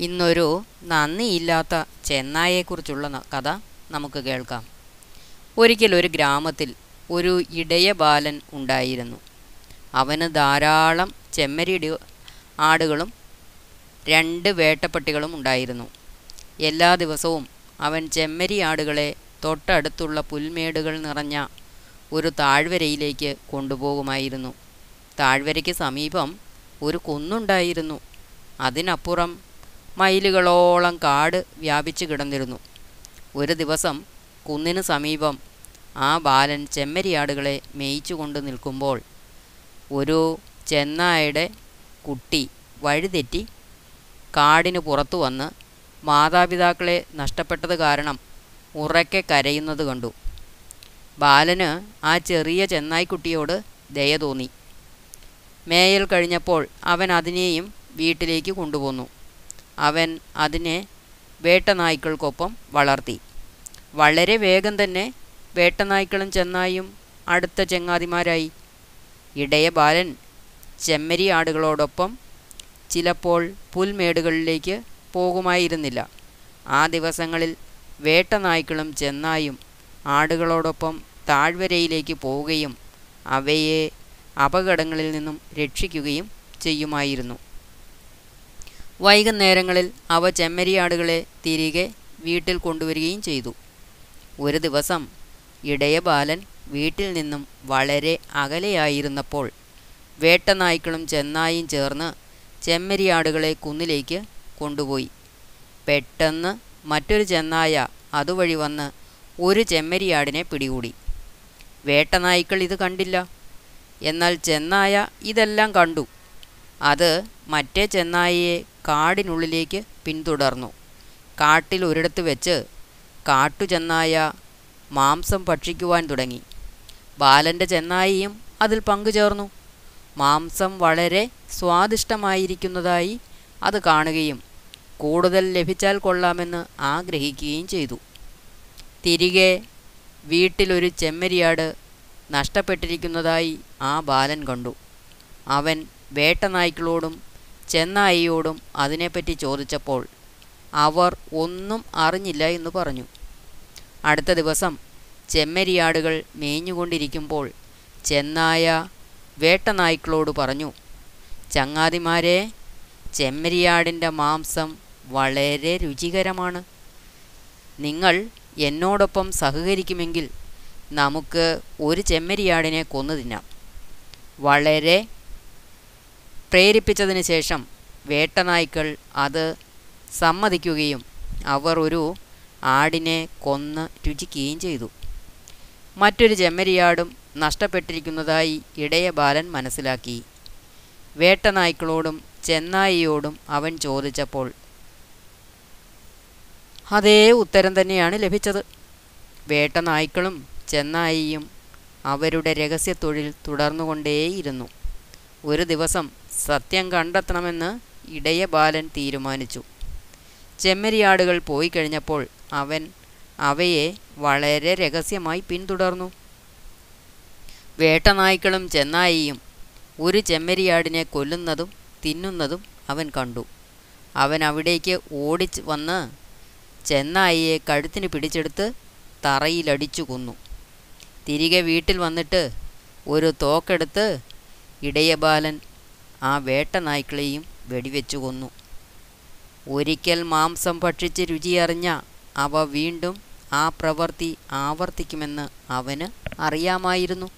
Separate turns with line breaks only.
ഇന്നൊരു നന്ദിയില്ലാത്ത ചെന്നായെക്കുറിച്ചുള്ള കഥ നമുക്ക് കേൾക്കാം. ഒരിക്കൽ ഒരു ഗ്രാമത്തിൽ ഒരു ഇടയ ബാലൻ ഉണ്ടായിരുന്നു. അവന് ധാരാളം ചെമ്മരിടി ആടുകളും രണ്ട് വേട്ടപ്പട്ടികളും ഉണ്ടായിരുന്നു. എല്ലാ ദിവസവും അവൻ ചെമ്മരി ആടുകളെ തൊട്ടടുത്തുള്ള പുൽമേടുകൾ നിറഞ്ഞ ഒരു താഴ്വരയിലേക്ക് കൊണ്ടുപോകുമായിരുന്നു. താഴ്വരയ്ക്ക് സമീപം ഒരു കുന്നുണ്ടായിരുന്നു. അതിനപ്പുറം മൈലുകളോളം കാട് വ്യാപിച്ചു കിടന്നിരുന്നു. ഒരു ദിവസം കുന്നിന് സമീപം ആ ബാലൻ ചെമ്മരിയാടുകളെ മേയിച്ചുകൊണ്ട് നിൽക്കുമ്പോൾ ഒരു ചെന്നായുടെ കുട്ടി വഴിതെറ്റി കാടിന് പുറത്തു വന്ന് മാതാപിതാക്കളെ നഷ്ടപ്പെട്ടത് കാരണം ഉറക്കെ കരയുന്നത് കണ്ടു. ബാലന് ആ ചെറിയ ചെന്നായ്ക്കുട്ടിയോട് ദയ തോന്നി. മേയൽ കഴിഞ്ഞപ്പോൾ അവൻ അതിനെയും വീട്ടിലേക്ക് കൊണ്ടുപോന്നു. അവൻ അതിനെ വേട്ടനായ്ക്കൾക്കൊപ്പം വളർത്തി. വളരെ വേഗം തന്നെ വേട്ടനായ്ക്കളും ചെന്നായും അടുത്ത ചെങ്ങാതിമാരായി. ഇടയ ബാലൻ ചെമ്മരി ആടുകളോടൊപ്പം ചിലപ്പോൾ പുൽമേടുകളിലേക്ക് പോകുമായിരുന്നില്ല. ആ ദിവസങ്ങളിൽ വേട്ടനായ്ക്കളും ചെന്നായും ആടുകളോടൊപ്പം താഴ്വരയിലേക്ക് പോവുകയും അവയെ അപകടങ്ങളിൽ നിന്നും രക്ഷിക്കുകയും ചെയ്യുമായിരുന്നു. വൈകുന്നേരങ്ങളിൽ അവ ചെമ്മരിയാടുകളെ തിരികെ വീട്ടിൽ കൊണ്ടുവരികയും ചെയ്തു. ഒരു ദിവസം ഇടയ ബാലൻ വീട്ടിൽ നിന്നും വളരെ അകലെയായിരുന്നപ്പോൾ വേട്ടനായ്ക്കളും ചെന്നായും ചേർന്ന് ചെമ്മരിയാടുകളെ കുന്നിലേക്ക് കൊണ്ടുപോയി. പെട്ടെന്ന് മറ്റൊരു ചെന്നായ അതുവഴി വന്ന് ഒരു ചെമ്മരിയാടിനെ പിടികൂടി. വേട്ടനായ്ക്കൾ ഇത് കണ്ടില്ല. എന്നാൽ ചെന്നായ ഇതെല്ലാം കണ്ടു. അത് മറ്റേ ചെന്നായിയെ കാടിനുള്ളിലേക്ക് പിന്തുടർന്നു. കാട്ടിൽ ഒരിടത്ത് വെച്ച് കാട്ടു ചെന്നായ മാംസം ഭക്ഷിക്കുവാൻ തുടങ്ങി. ബാലന്റെ ചെന്നായിയും അതിൽ പങ്കുചേർന്നു. മാംസം വളരെ സ്വാദിഷ്ടമായിരിക്കുന്നതായി അത് കാണുകയും കൂടുതൽ ലഭിച്ചാൽ കൊള്ളാമെന്ന് ആഗ്രഹിക്കുകയും ചെയ്തു. തിരികെ വീട്ടിലൊരു ചെമ്മരിയാട് നഷ്ടപ്പെട്ടിരിക്കുന്നതായി ആ ബാലൻ കണ്ടു. അവൻ വേട്ടനായ്ക്കളോടും ചെന്നായിയോടും അതിനെപ്പറ്റി ചോദിച്ചപ്പോൾ അവർ ഒന്നും അറിഞ്ഞില്ല എന്ന് പറഞ്ഞു. അടുത്ത ദിവസം ചെമ്മരിയാടുകൾ മേഞ്ഞുകൊണ്ടിരിക്കുമ്പോൾ ചെന്നായ വേട്ടനായ്ക്കളോട് പറഞ്ഞു ചങ്ങാതിമാരെ ചെമ്മരിയാടിന്റെ മാംസം വളരെ രുചികരമാണ്. നിങ്ങൾ എന്നോടൊപ്പം സഹകരിക്കുമെങ്കിൽ നമുക്ക് ഒരു ചെമ്മരിയാടിനെ കൊന്നു തിന്നാം. വളരെ പ്രേരിപ്പിച്ചതിന് ശേഷം വേട്ടനായ്ക്കൾ അത് സമ്മതിക്കുകയും അവർ ഒരു ആടിനെ കൊന്ന് രുചിക്കുകയും ചെയ്തു. മറ്റൊരു ചെമ്മരിയാടും നഷ്ടപ്പെട്ടിരിക്കുന്നതായി ഇടയ ബാലൻ മനസ്സിലാക്കി. വേട്ടനായ്ക്കളോടും ചെന്നായിയോടും അവൻ ചോദിച്ചപ്പോൾ അതേ ഉത്തരം തന്നെയാണ് ലഭിച്ചത്. വേട്ടനായ്ക്കളും ചെന്നായിയും അവരുടെ രഹസ്യത്തൊഴിൽ തുടർന്നുകൊണ്ടേയിരുന്നു. ഒരു ദിവസം സത്യം കണ്ടെത്തണമെന്ന് ഇടയ ബാലൻ തീരുമാനിച്ചു. ചെമ്മരിയാടുകൾ പോയി കഴിഞ്ഞപ്പോൾ അവൻ അവയെ വളരെ രഹസ്യമായി പിന്തുടർന്നു. വേട്ടനായ്ക്കളും ചെന്നായിയും ഒരു ചെമ്മരിയാടിനെ കൊല്ലുന്നതും തിന്നുന്നതും അവൻ കണ്ടു. അവൻ അവിടേക്ക് ഓടിച്ച് വന്ന് ചെന്നായിയെ കഴുത്തിന് പിടിച്ചെടുത്ത് തറയിലടിച്ചു കൊന്നു. തിരികെ വീട്ടിൽ വന്നിട്ട് ഒരു തോക്കെടുത്ത് ഇടയബാലൻ ആ വേട്ടനായ്ക്കളെയും വെടിവെച്ചു കൊന്നു. ഒരിക്കൽ മാംസം ഭക്ഷിച്ച് രുചിയറിഞ്ഞ അവ വീണ്ടും ആ പ്രവൃത്തി ആവർത്തിക്കുമെന്ന് അവന് അറിയാമായിരുന്നു.